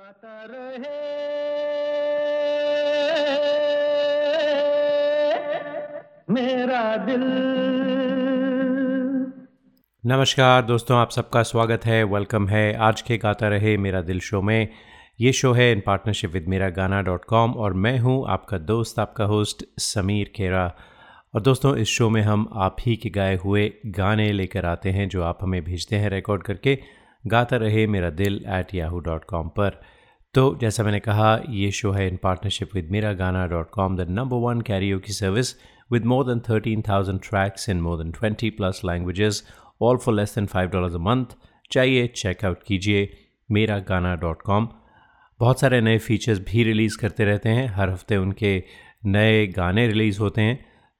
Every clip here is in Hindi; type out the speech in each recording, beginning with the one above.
गाता रहे। मेरा दिल। नमस्कार दोस्तों, आप सबका स्वागत है वेलकम है। आज के गाता रहे मेरा दिल शो में। ये शो है इन पार्टनरशिप विद मेरा गाना डॉट कॉम और मैं हूँ आपका दोस्त, आपका होस्ट समीर खेरा। और दोस्तों, इस शो में हम आप ही के गाए हुए गाने लेकर आते हैं जो आप हमें भेजते हैं रिकॉर्ड करके। गाता रहे मेरा दिल एट याहू डॉट कॉम पर। तो जैसा मैंने कहा ये शो है इन partnership with Mera Gana dot com the number one karaoke की service with more than 13,000 tracks in more than 20 plus languages, all for less than $5 a month. चाहिए चेकआउट कीजिए मेरा गाना डॉट कॉम बहुत सारे नए फीचर्स भी रिलीज़ करते रहते हैं। हर हफ़्ते उनके नए गाने रिलीज़ होते हैं।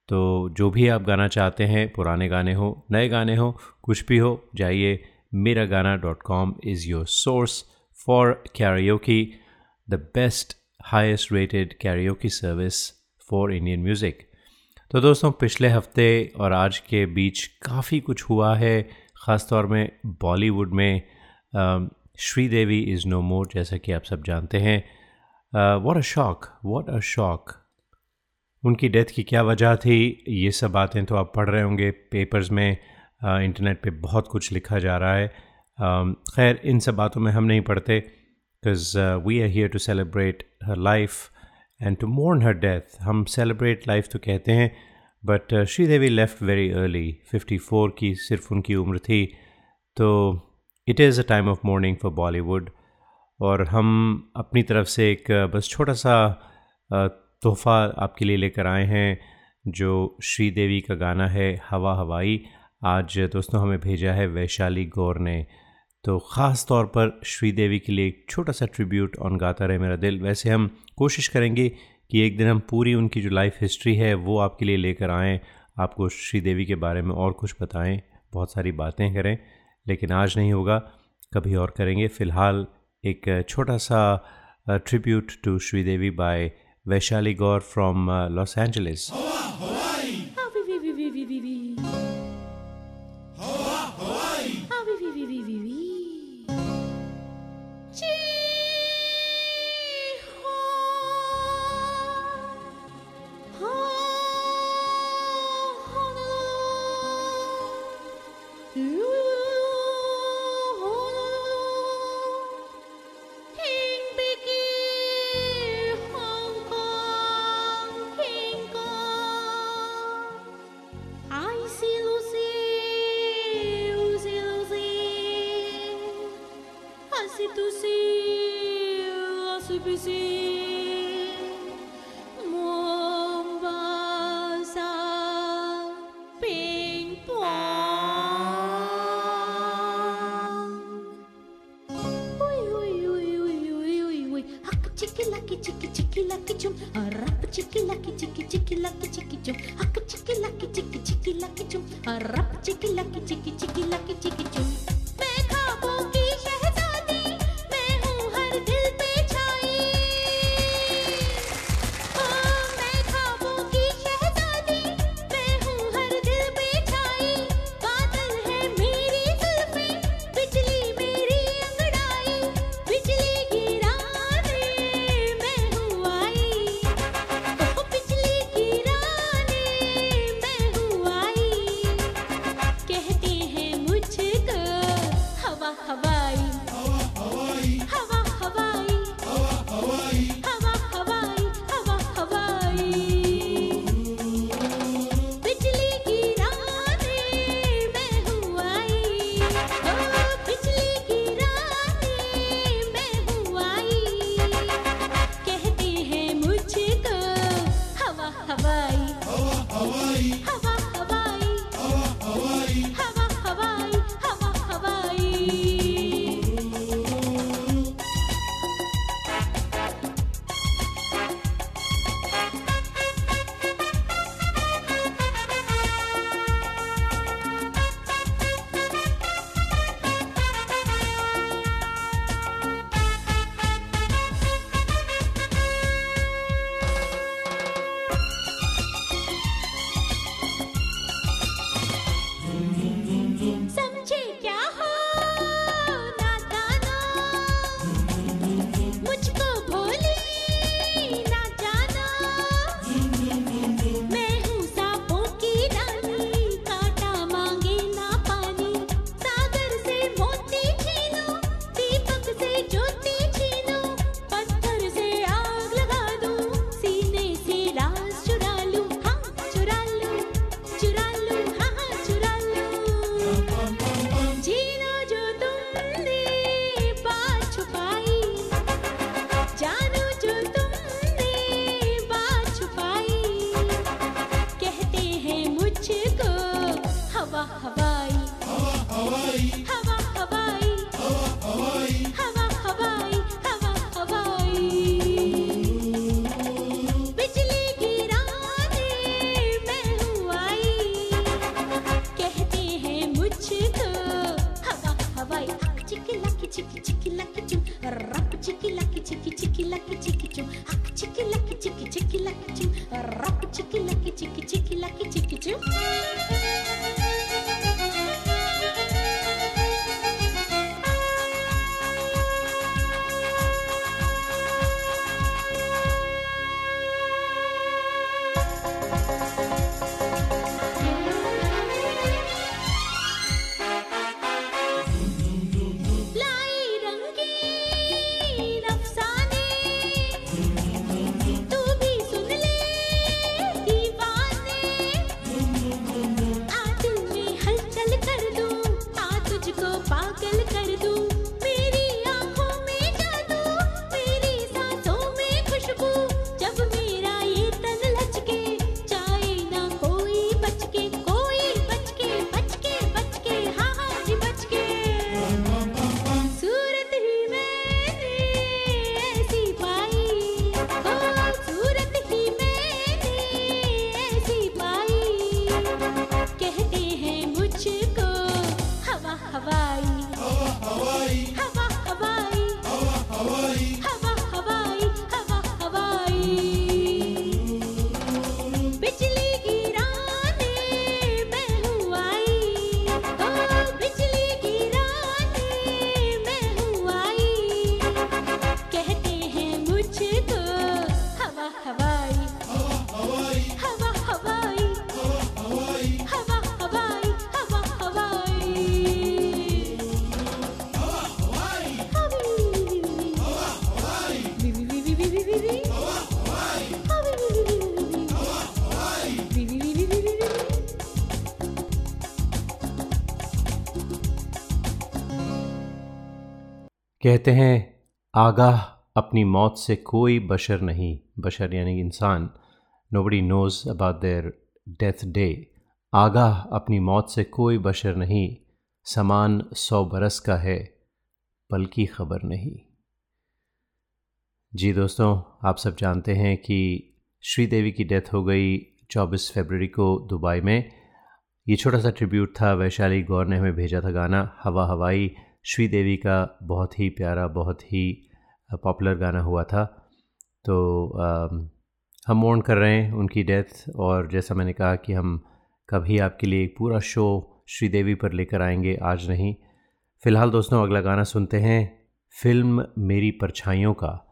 तो जो भी आप गाना चाहते हैं पुराने गाने हो नए गाने हो कुछ भी हो जाइए com is your source for karaoke the best highest rated karaoke service for Indian music तो दोस्तों, पिछले हफ़्ते और आज के बीच काफ़ी कुछ हुआ है ख़ास तौर में बॉलीवुड में। श्रीदेवी इज़ नो मोर जैसा कि आप सब जानते हैं। What a shock what a shock उनकी डेथ की क्या वजह थी, ये सब बातें तो आप पढ़ रहे होंगे पेपर्स में। इंटरनेट पे बहुत कुछ लिखा जा रहा है। खैर, इन सब बातों में हम नहीं पढ़ते because we are here to celebrate her life and to mourn her death हम सेलिब्रेट लाइफ तो कहते हैं but Sridevi left very early 54 की सिर्फ़ उनकी उम्र थी। तो it is a time of mourning for Bollywood और हम अपनी तरफ़ से एक बस छोटा सा तोहफ़ा आपके लिए लेकर आए हैं, जो श्रीदेवी का गाना है, हवा हवाई। आज दोस्तों हमें भेजा है वैशाली गौर ने। तो ख़ास तौर पर श्रीदेवी के लिए एक छोटा सा ट्रिब्यूट ऑन गाता रहे मेरा दिल। वैसे हम कोशिश करेंगे कि एक दिन हम पूरी उनकी जो लाइफ हिस्ट्री है, वो आपके लिए लेकर आएँ। आपको श्रीदेवी के बारे में और कुछ बताएँ। बहुत सारी बातें करें, लेकिन आज नहीं होगा। कभी और करेंगे। फ़िलहाल एक छोटा सा tribute to Sridevi by Vaishali Gaur from Los Angeles कहते हैं, आगाह अपनी मौत से कोई बशर नहीं। बशर यानी इंसान। Nobody knows about their death day आगाह अपनी मौत से कोई बशर नहीं। समान सौ बरस का है, बल्कि खबर नहीं। जी दोस्तों, आप सब जानते हैं कि श्रीदेवी की डेथ हो गई 24 फरवरी को दुबई में। ये छोटा सा ट्रिब्यूट था वैशाली गौर ने हमें भेजा था गाना, हवा हवाई। श्रीदेवी का बहुत ही प्यारा बहुत ही पॉपुलर गाना हुआ था। तो हम मोर्न कर रहे हैं उनकी डेथ और जैसा मैंने कहा कि हम कभी आपके लिए एक पूरा शो श्रीदेवी पर लेकर आएँगे आज नहीं। फ़िलहाल दोस्तों अगला गाना सुनते हैं फ़िल्म मेरी परछाइयों का।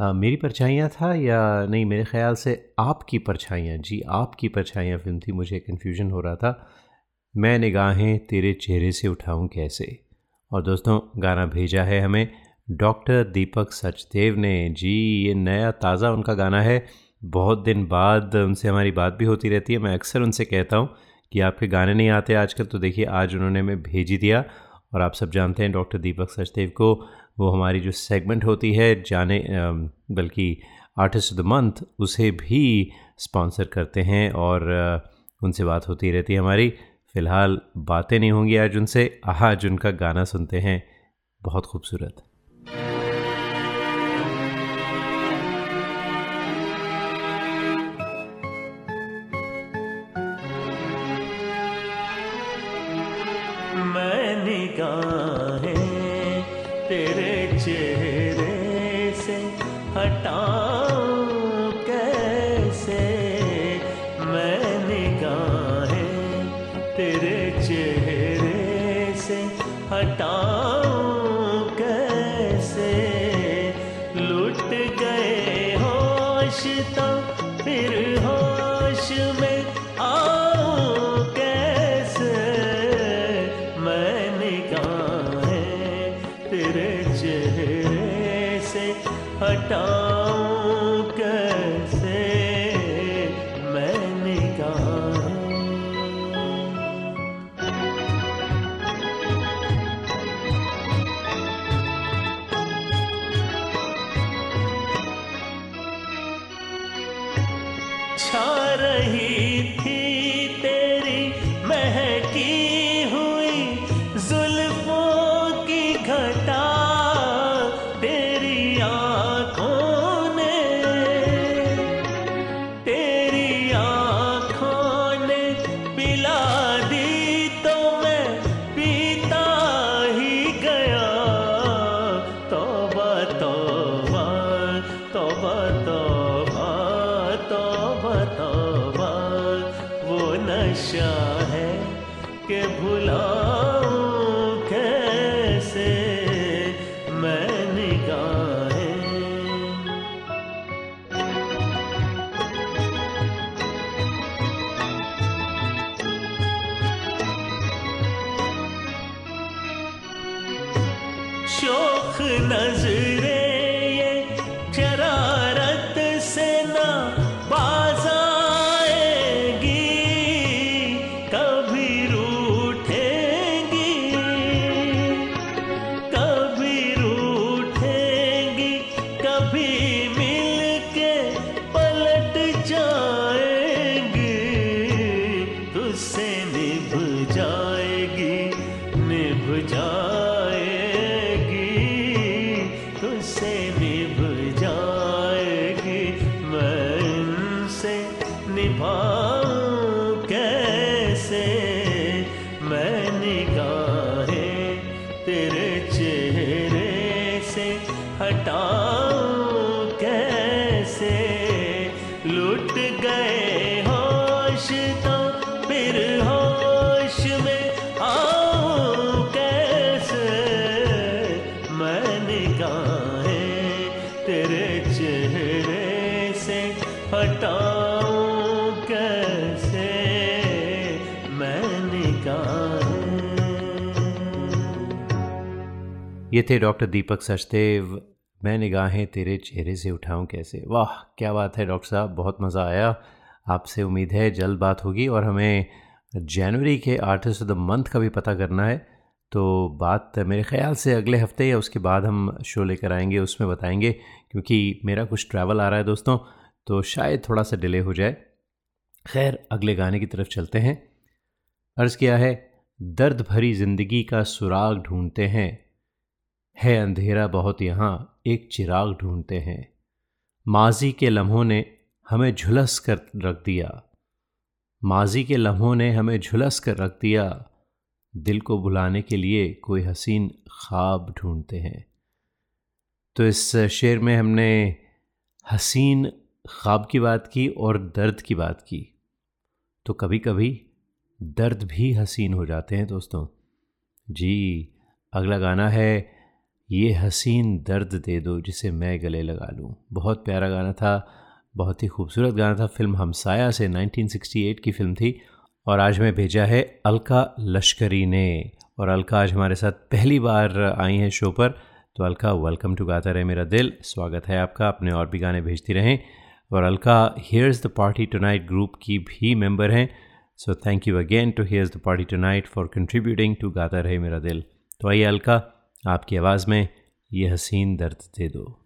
अ, मेरी परछाइयाँ था या नहीं मेरे ख्याल से आपकी परछाइयाँ जी आपकी परछाइयाँ फ़िल्म थी मुझे कन्फ्यूज़न हो रहा था। मैं निगाहें तेरे चेहरे से उठाऊं कैसे? और दोस्तों, गाना भेजा है हमें। डॉक्टर दीपक सचदेव ने। जी, ये नया ताज़ा उनका गाना है। बहुत दिन बाद उनसे हमारी बात भी होती रहती है। मैं अक्सर उनसे कहता हूँ कि आपके गाने नहीं आते आजकल तो देखिए, आज उन्होंने हमें भेज ही दिया। और आप सब जानते हैं, डॉक्टर दीपक सचदेव को वो हमारी जो सेगमेंट होती है, जाने बल्कि आर्टिस्ट द मंथ, उसे भी स्पॉन्सर करते हैं। और उनसे बात होती रहती है हमारी। फ़िलहाल बातें नहीं होंगी आज उनसे। आज उनका गाना सुनते हैं। बहुत खूबसूरत। नशा है कि भुलाऊं ये थे डॉक्टर दीपक सचदेव। मैं निगाहें तेरे चेहरे से उठाऊं कैसे? वाह, क्या बात है डॉक्टर साहब, बहुत मज़ा आया। आपसे उम्मीद है जल्द बात होगी और हमें जनवरी के आर्टिस्ट ऑफ़ द मंथ का भी पता करना है। तो बात मेरे ख्याल से अगले हफ़्ते या उसके बाद हम शो लेकर आएँगे, उसमें बताएँगे, क्योंकि मेरा कुछ ट्रैवल आ रहा है दोस्तों तो शायद थोड़ा सा डिले हो जाए। खैर, अगले गाने की तरफ़ चलते हैं। अर्ज़ किया है, दर्द भरी ज़िंदगी का सुराग ढूंढते हैं। है अंधेरा बहुत यहाँ एक चिराग ढूंढते हैं। माजी के लम्हों ने हमें झुलस कर रख दिया। माजी के लम्हों ने हमें झुलस कर रख दिया। दिल को बुलाने के लिए कोई हसीन ख्वाब ढूंढते हैं। तो इस शेर में हमने हसीन ख्वाब की बात की और दर्द की बात की। तो कभी कभी दर्द भी हसीन हो जाते हैं दोस्तों। जी, अगला गाना है ये हसीन दर्द दे दो जिसे मैं गले लगा लूँ। बहुत प्यारा गाना था, बहुत ही खूबसूरत गाना था। फ़िल्म हमसाया से 1968 की फ़िल्म थी और आज मैं भेजा है अलका लश्करी ने। और अलका आज हमारे साथ पहली बार आई हैं शो पर। तो अलका वेलकम टू गाता रहे मेरा दिल। स्वागत है आपका, अपने और भी गाने भेजती रहें। और Alka here's the party tonight group की भी मेंबर हैं। So thank you again to here's the party tonight for contributing to Gata Rahe Mera दिल। तो आइए अलका आपकी आवाज़ में ये हसीन दर्द दे दो।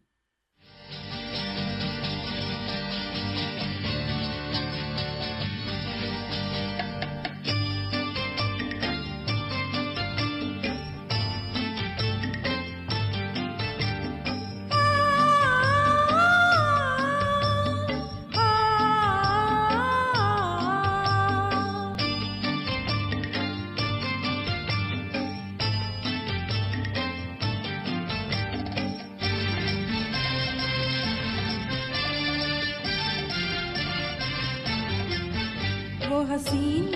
हसीन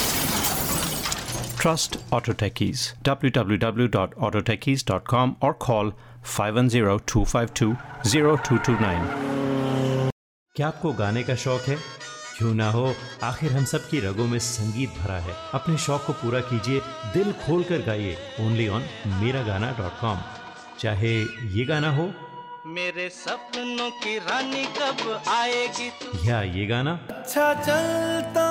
Trust Auto Techies. www.autotechies.com or call 510-252-0229. क्या आपको गाने का शौक है? क्यों ना हो? आखिर हम सब की रगों में संगीत भरा है। अपने शौक को पूरा कीजिए। दिल खोल कर गाइए। ओनली ऑन मेरा गाना डॉट कॉम चाहे ये गाना हो। मेरे सपनों की रानी कब आएगी? या ये गाना। अच्छा चलता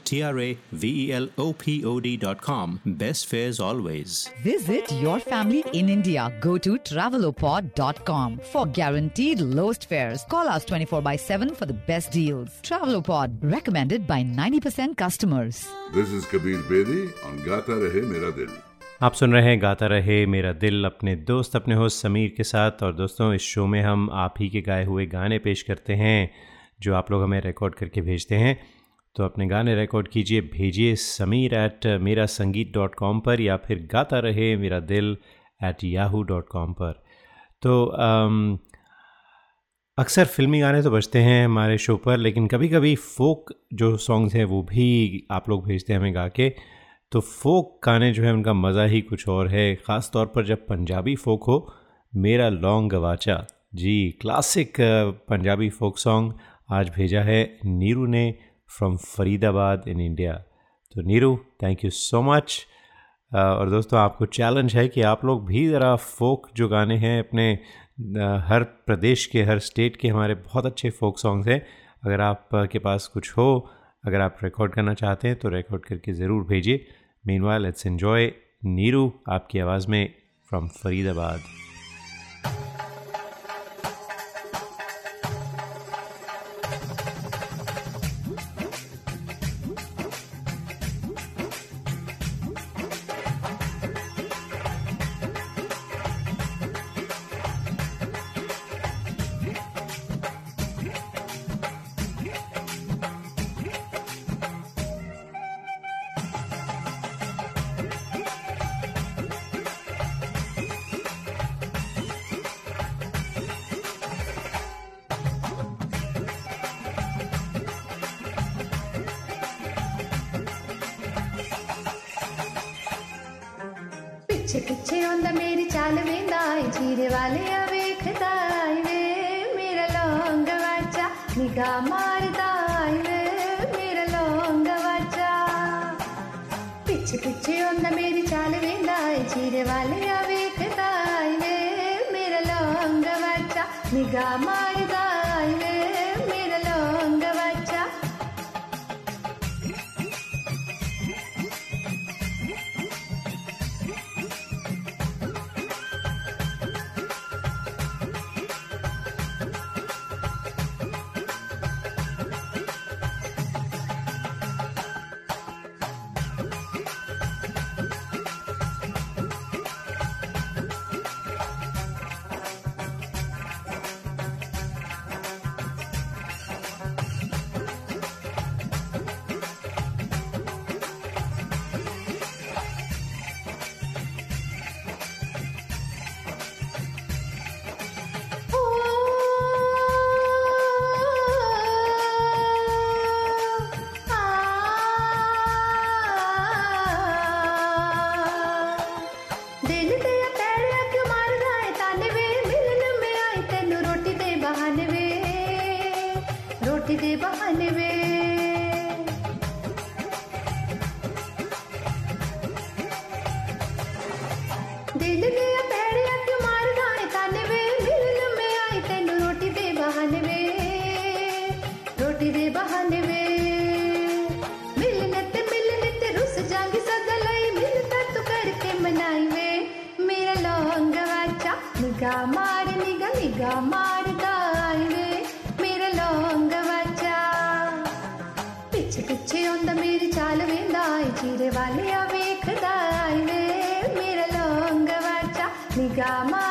T R A V E L O P O D.com. Best fares always. Visit your family in India. Go to travelopod.com for guaranteed lowest fares. Call us 24 by 7 for the best deals. Travelopod, recommended by 90% customers. This is Kabir Bedi on Gata Rahe Mera Dil. आप सुन रहे हैं गाता रहे मेरा दिल अपने दोस्त अपने होस्ट समीर के साथ और दोस्तों इस शो में हम आप ही के गाए हुए गाने पेश करते हैं जो आप लोग हमें रिकॉर्ड करके भेजते हैं तो अपने गाने रिकॉर्ड कीजिए, भेजिए समीर एट मेरा संगीत डॉट कॉम पर या फिर गाता रहे मेरा दिल एट याहू डॉट कॉम पर। तो अक्सर फिल्मी गाने तो बजते हैं हमारे शो पर, लेकिन कभी कभी फोक जो सॉन्ग्स हैं वो भी आप लोग भेजते हैं हमें गा के। तो फोक गाने जो है उनका मज़ा ही कुछ और है ख़ास तौर पर जब पंजाबी फोक हो, मेरा लॉन्ग गवाचा। जी क्लासिक पंजाबी फोक सॉन्ग आज भेजा है नीरू ने। फ्रॉम फरीदाबाद इन इंडिया तो Neeru thank you so much और दोस्तों, आपको चैलेंज है कि आप लोग भी ज़रा फोक जो गाने हैं अपने हर प्रदेश के, हर स्टेट के हमारे बहुत अच्छे फोक सॉन्ग्स हैं। अगर आप के पास कुछ हो, अगर आप रिकॉर्ड करना चाहते हैं तो रिकॉर्ड करके ज़रूर भेजिए। Meanwhile let's enjoy Neeru, आपकी आवाज़ में फ्रॉम फरीदाबाद मेरी चाल वेंदाए चीरे वाले वेखदाए वे मेरा लौंग वाचा निगाह मारदाए वे मेरा लौंग वाचा पिछे पिछे ओंदा मेरी चाल वेंदाए चीरे वाले Rama.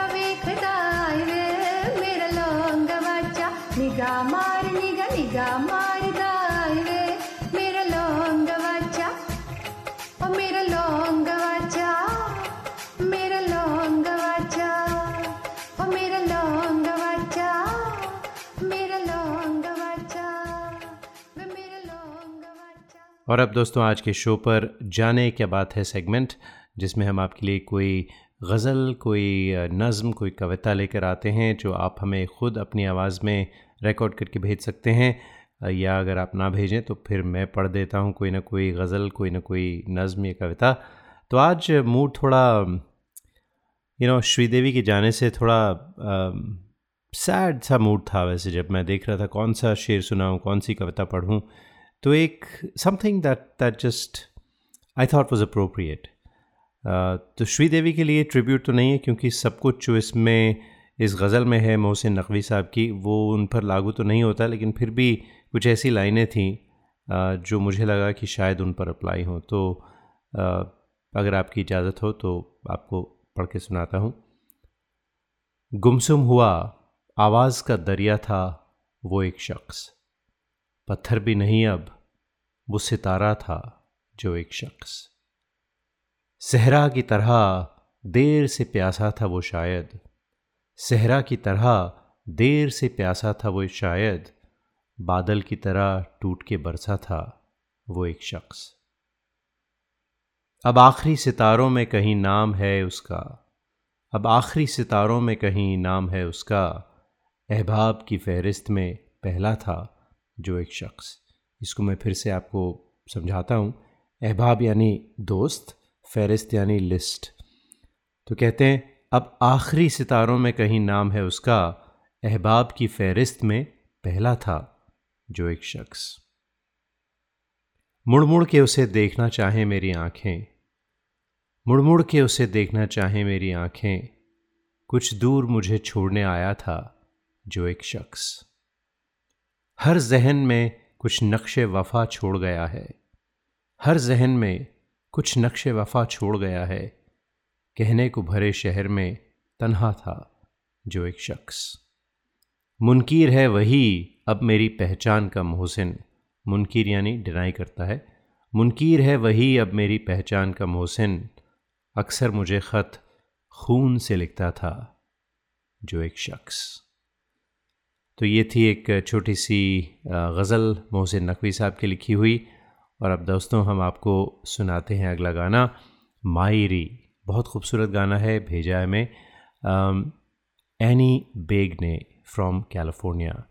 और अब दोस्तों, आज के शो पर जाने क्या बात है सेगमेंट, जिसमें हम आपके लिए कोई गज़ल, कोई नज़म, कोई कविता लेकर आते हैं, जो आप हमें ख़ुद अपनी आवाज़ में रिकॉर्ड करके भेज सकते हैं। या अगर आप ना भेजें तो फिर मैं पढ़ देता हूँ, कोई ना कोई गज़ल, कोई ना कोई नज़म या कविता। तो आज मूड थोड़ा यू नो श्रीदेवी के जाने से थोड़ा सैड सा मूड था वैसे जब मैं देख रहा था, कौन सा शेर सुनाऊँ, कौन सी कविता पढ़ूँ। तो एक something that that just I thought was appropriate तो श्रीदेवी के लिए ट्रिब्यूट तो नहीं है, क्योंकि सब कुछ जो इसमें, इस गज़ल में है मोहसिन नकवी साहब की, वो उन पर लागू तो नहीं होता, लेकिन फिर भी कुछ ऐसी लाइनें थीं जो मुझे लगा कि शायद उन पर अप्लाई हों। तो अगर आपकी इजाज़त हो तो आपको पढ़ के सुनाता हूँ। गुमसुम हुआ, आवाज़ का दरिया था वो एक शख्स। पत्थर भी नहीं अब, वो सितारा था जो एक शख्स। सहरा की तरह देर से प्यासा था वो शायद। सहरा की तरह देर से प्यासा था वो शायद। बादल की तरह टूट के बरसा था वो एक शख्स। अब आखिरी सितारों में कहीं नाम है उसका। अब आखिरी सितारों में कहीं नाम है उसका। अहबाब की फहरिस्त में पहला था जो एक शख्स। इसको मैं फिर से आपको समझाता हूँ। अहबाब यानी दोस्त, फहरिस्त यानी लिस्ट। तो कहते हैं, अब आखिरी सितारों में कहीं नाम है उसका, अहबाब की फहरिस्त में पहला था जो एक शख्स। मुड़ मुड़ के उसे देखना चाहें मेरी आँखें। मुड़ मुड़ के उसे देखना चाहें मेरी आँखें। कुछ दूर मुझे छोड़ने आया था जो एक शख्स। हर जहन में कुछ नक्श वफा छोड़ गया है। हर जहन में कुछ नक्श वफा छोड़ गया है। कहने को भरे शहर में तन्हा था जो एक शख्स। मुनकीर है वही, अब मेरी पहचान का मोहसिन। मुनकीर यानी डिनाई करता है। मुनकीर है वही, अब मेरी पहचान का मोहसिन। अक्सर मुझे ख़त खून से लिखता था जो एक शख्स। तो ये थी एक छोटी सी गज़ल मोहसिन नकवी साहब की लिखी हुई। और अब दोस्तों हम आपको सुनाते हैं अगला गाना, मायरी। बहुत खूबसूरत गाना है, भेजा है हमें। एनी बेग ने फ्रॉम कैलिफ़ोर्निया।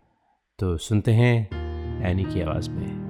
तो सुनते हैं एनी की आवाज़ में।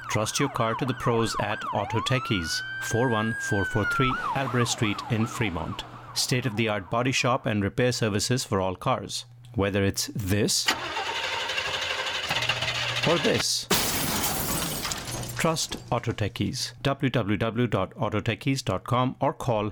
trust your car to the pros at Auto Techies, 41443 Albrecht Street in Fremont. State of the art body shop and repair services for all cars. Whether it's this or this. Trust Auto Techies. www.autotechies.com or call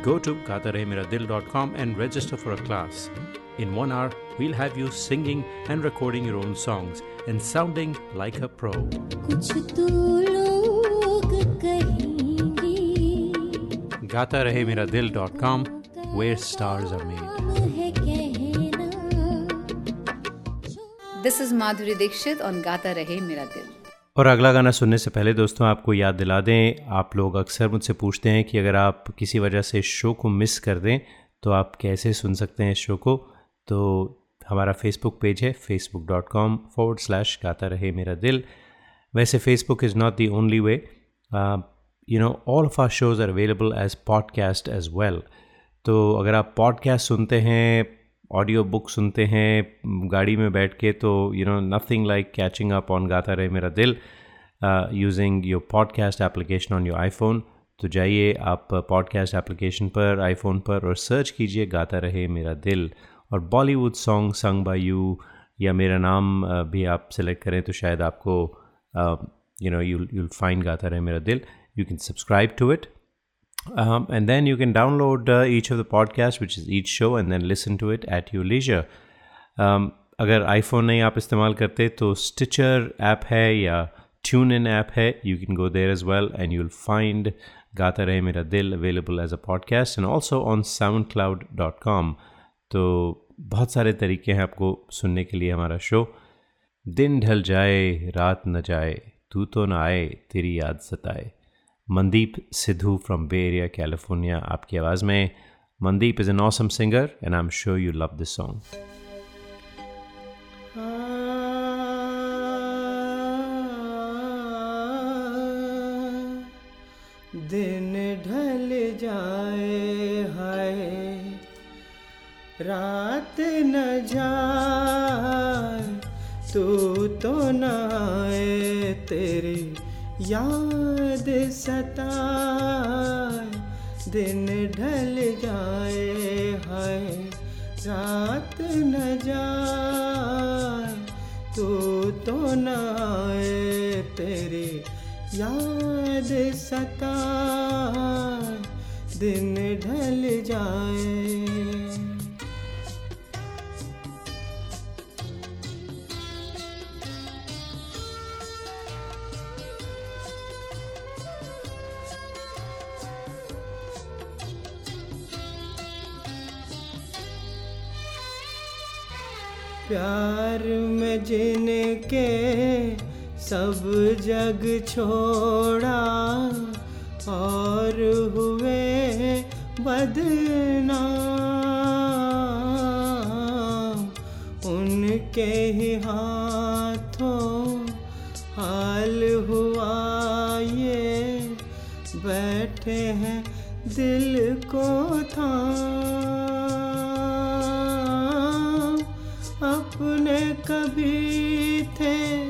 Go to gatarehmeradil.com and register for a class. In one hour, we'll have you singing and recording your own songs and sounding like a pro. GataRaheMeraDil.com, where stars are made. This is Madhuri Dixit on Gata Rahe Mera Dil. और अगला गाना सुनने से पहले दोस्तों आपको याद दिला दें, आप लोग अक्सर मुझसे पूछते हैं कि अगर आप किसी वजह से शो को मिस कर दें तो आप कैसे सुन सकते हैं इस शो को? तो हमारा फेसबुक पेज है Facebook dot com forward slash Gata Rahe Mera Dil. वैसे Facebook is not the only way you know all of our shows are available as podcast as well तो अगर आप पॉडकास्ट सुनते हैं ऑडियो बुक सुनते हैं गाड़ी में बैठ के तो you know nothing like catching up on Gata Rahe Mera Dil using your podcast application on your iPhone तो जाइए आप पॉडकास्ट एप्लीकेशन पर आईफोन पर और सर्च कीजिए गाता रहे मेरा दिल. और Bollywood song sung by you या मेरा नाम uh, भी आप सेलेक्ट करें तो शायद आपको you know you you'll find Gata Rahe Mera Dil. You can subscribe to it. Um, and then you can download uh, each of the podcasts which is each show and then listen to it at your leisure. Um, अगर आईफोन नहीं आप इस्तेमाल करते तो स्टिचर ऐप है या ट्यून इन ऐप है you can go there as well and you will find Gata Rahe Mera Dil available as a podcast and also on SoundCloud dot com तो बहुत सारे तरीके हैं आपको सुनने के लिए हमारा शो दिन ढल जाए रात न जाए तू तो ना आए तेरी याद सताए। Mandeep Sidhu from Bay Area California आपकी आवाज़ में Mandeep is an awesome singer and I am sure you love this song दिन ढल जाए हाय, रात न जाए, तू तो न आए तेरी याद सताए, दिन ढल जाए हाय, रात न जाए, तू तो न आए तेरी याद सताए, दिन ढल जाए प्यार में जिनके सब जग छोड़ा और हुए बदनाम, उनके ही हाथों हाल हुआ ये बैठे हैं दिल को था कभी थे,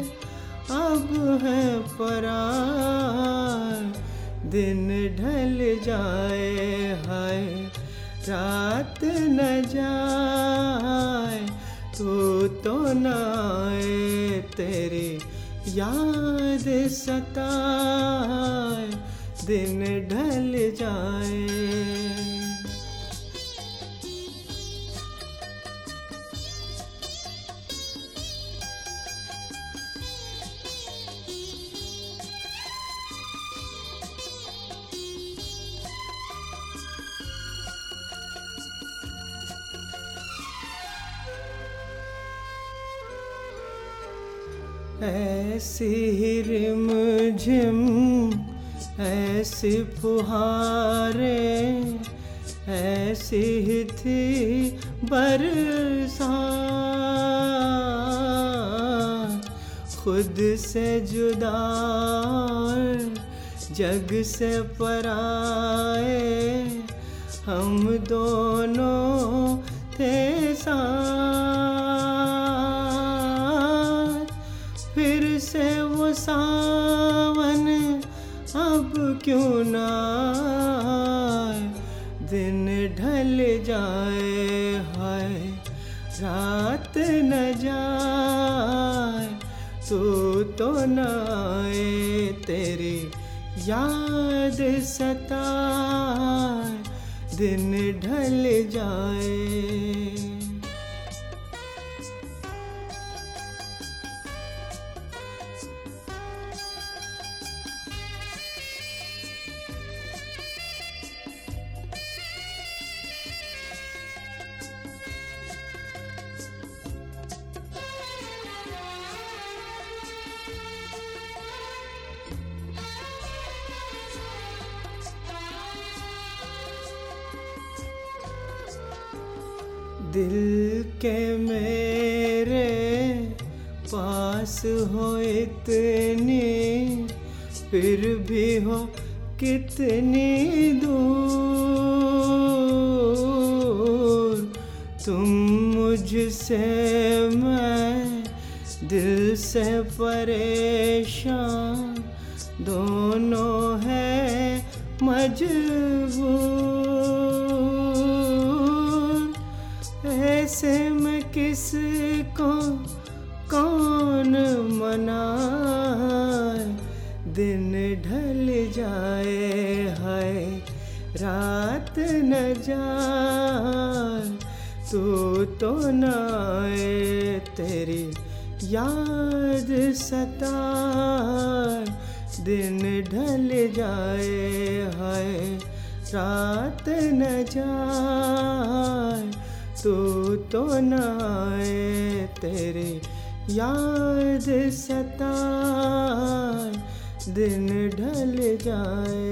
अब है परार दिन ढल जाए, हाय, रात न जाए, तू तो न तेरी याद सताए। दिन ढल जाए ऐसी ही रिम झिम ऐसी फुहारे, ऐसी ही थी बरसात। खुद से जुदा जग से पराए, हम दोनों थे साथ। क्यों ना दिन ढल जाए, हाय, रात न जाए, तू तो न आए, तेरी याद सताए, दिन ढल जाए। दिल के मेरे पास हो इतनी, फिर भी हो कितनी दूर। तुम मुझसे मैं दिल से परेशान, दोनों है मजबूर। न जाए तू तो न तेरी याद सताए दिन ढल जाए है रात न जाए। तू तो न तेरी याद सताए दिन ढल जाए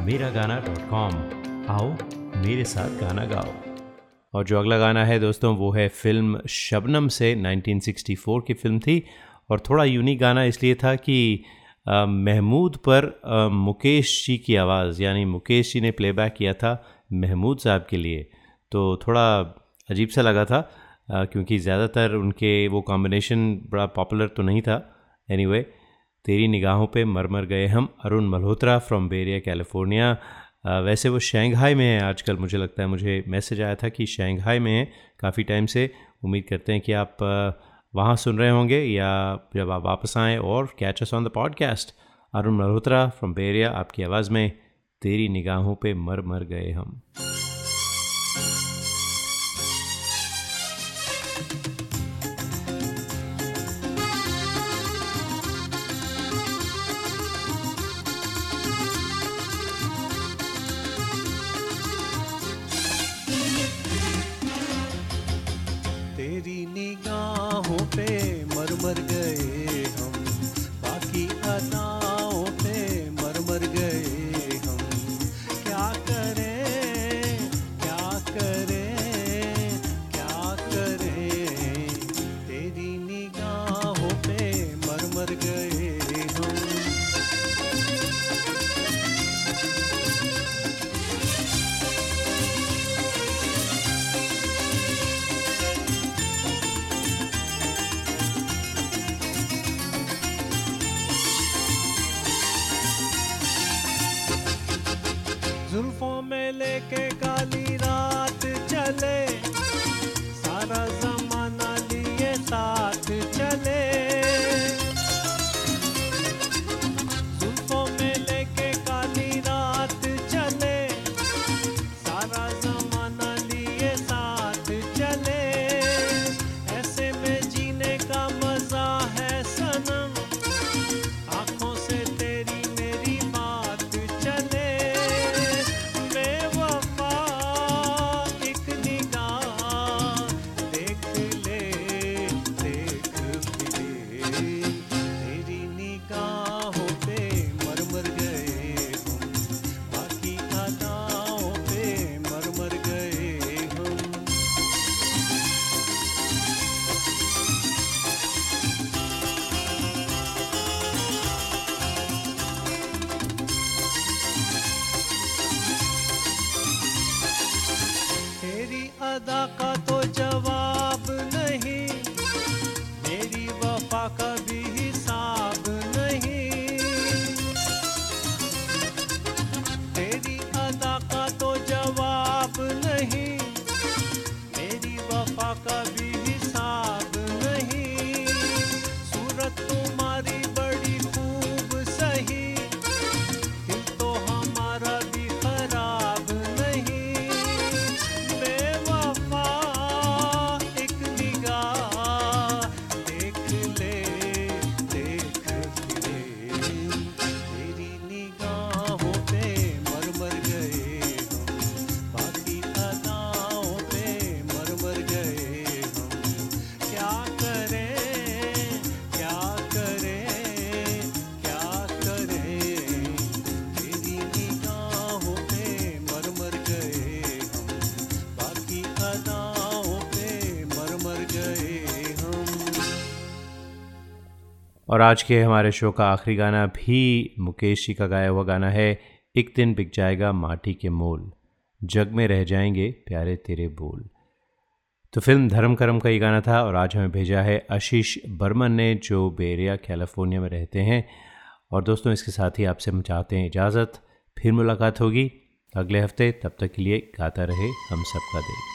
miragana.com आओ मेरे साथ गाना गाओ। और जो अगला गाना है दोस्तों वो है फ़िल्म शबनम से 1964 की फ़िल्म थी। और थोड़ा यूनिक गाना इसलिए था कि महमूद पर मुकेश जी की आवाज़ यानी मुकेश जी ने प्लेबैक किया था महमूद साहब के लिए। तो थोड़ा अजीब सा लगा था क्योंकि ज़्यादातर उनके वो कॉम्बिनेशन बड़ा पॉपुलर तो नहीं था। एनीवे anyway, तेरी निगाहों पे मर मर गए हम। Arun Malhotra from Bay Area California वैसे वो शंघाई में है। आजकल मुझे लगता है, मुझे मैसेज आया था कि शंघाई में है काफ़ी टाइम से। उम्मीद करते हैं कि आप वहाँ सुन रहे होंगे या जब आप वापस आएँ और catch us on the podcast Arun Malhotra from Bay Area आपकी आवाज़ में तेरी निगाहों पे मर मर गए हम। और आज के हमारे शो का आखिरी गाना भी मुकेश जी का गाया हुआ गाना है, एक दिन बिक जाएगा माटी के मोल, जग में रह जाएँगे प्यारे तेरे बोल। तो फ़िल्म धर्म करम का ये गाना था और आज हमें भेजा है आशीष बर्मन ने, जो बेरिया, कैलिफ़ोर्निया में रहते हैं। और दोस्तों, इसके साथ ही आपसे हम चाहते हैं इजाज़त। फिर मुलाकात होगी अगले हफ़्ते, तब तक के लिए गाता रहे हम सबका दे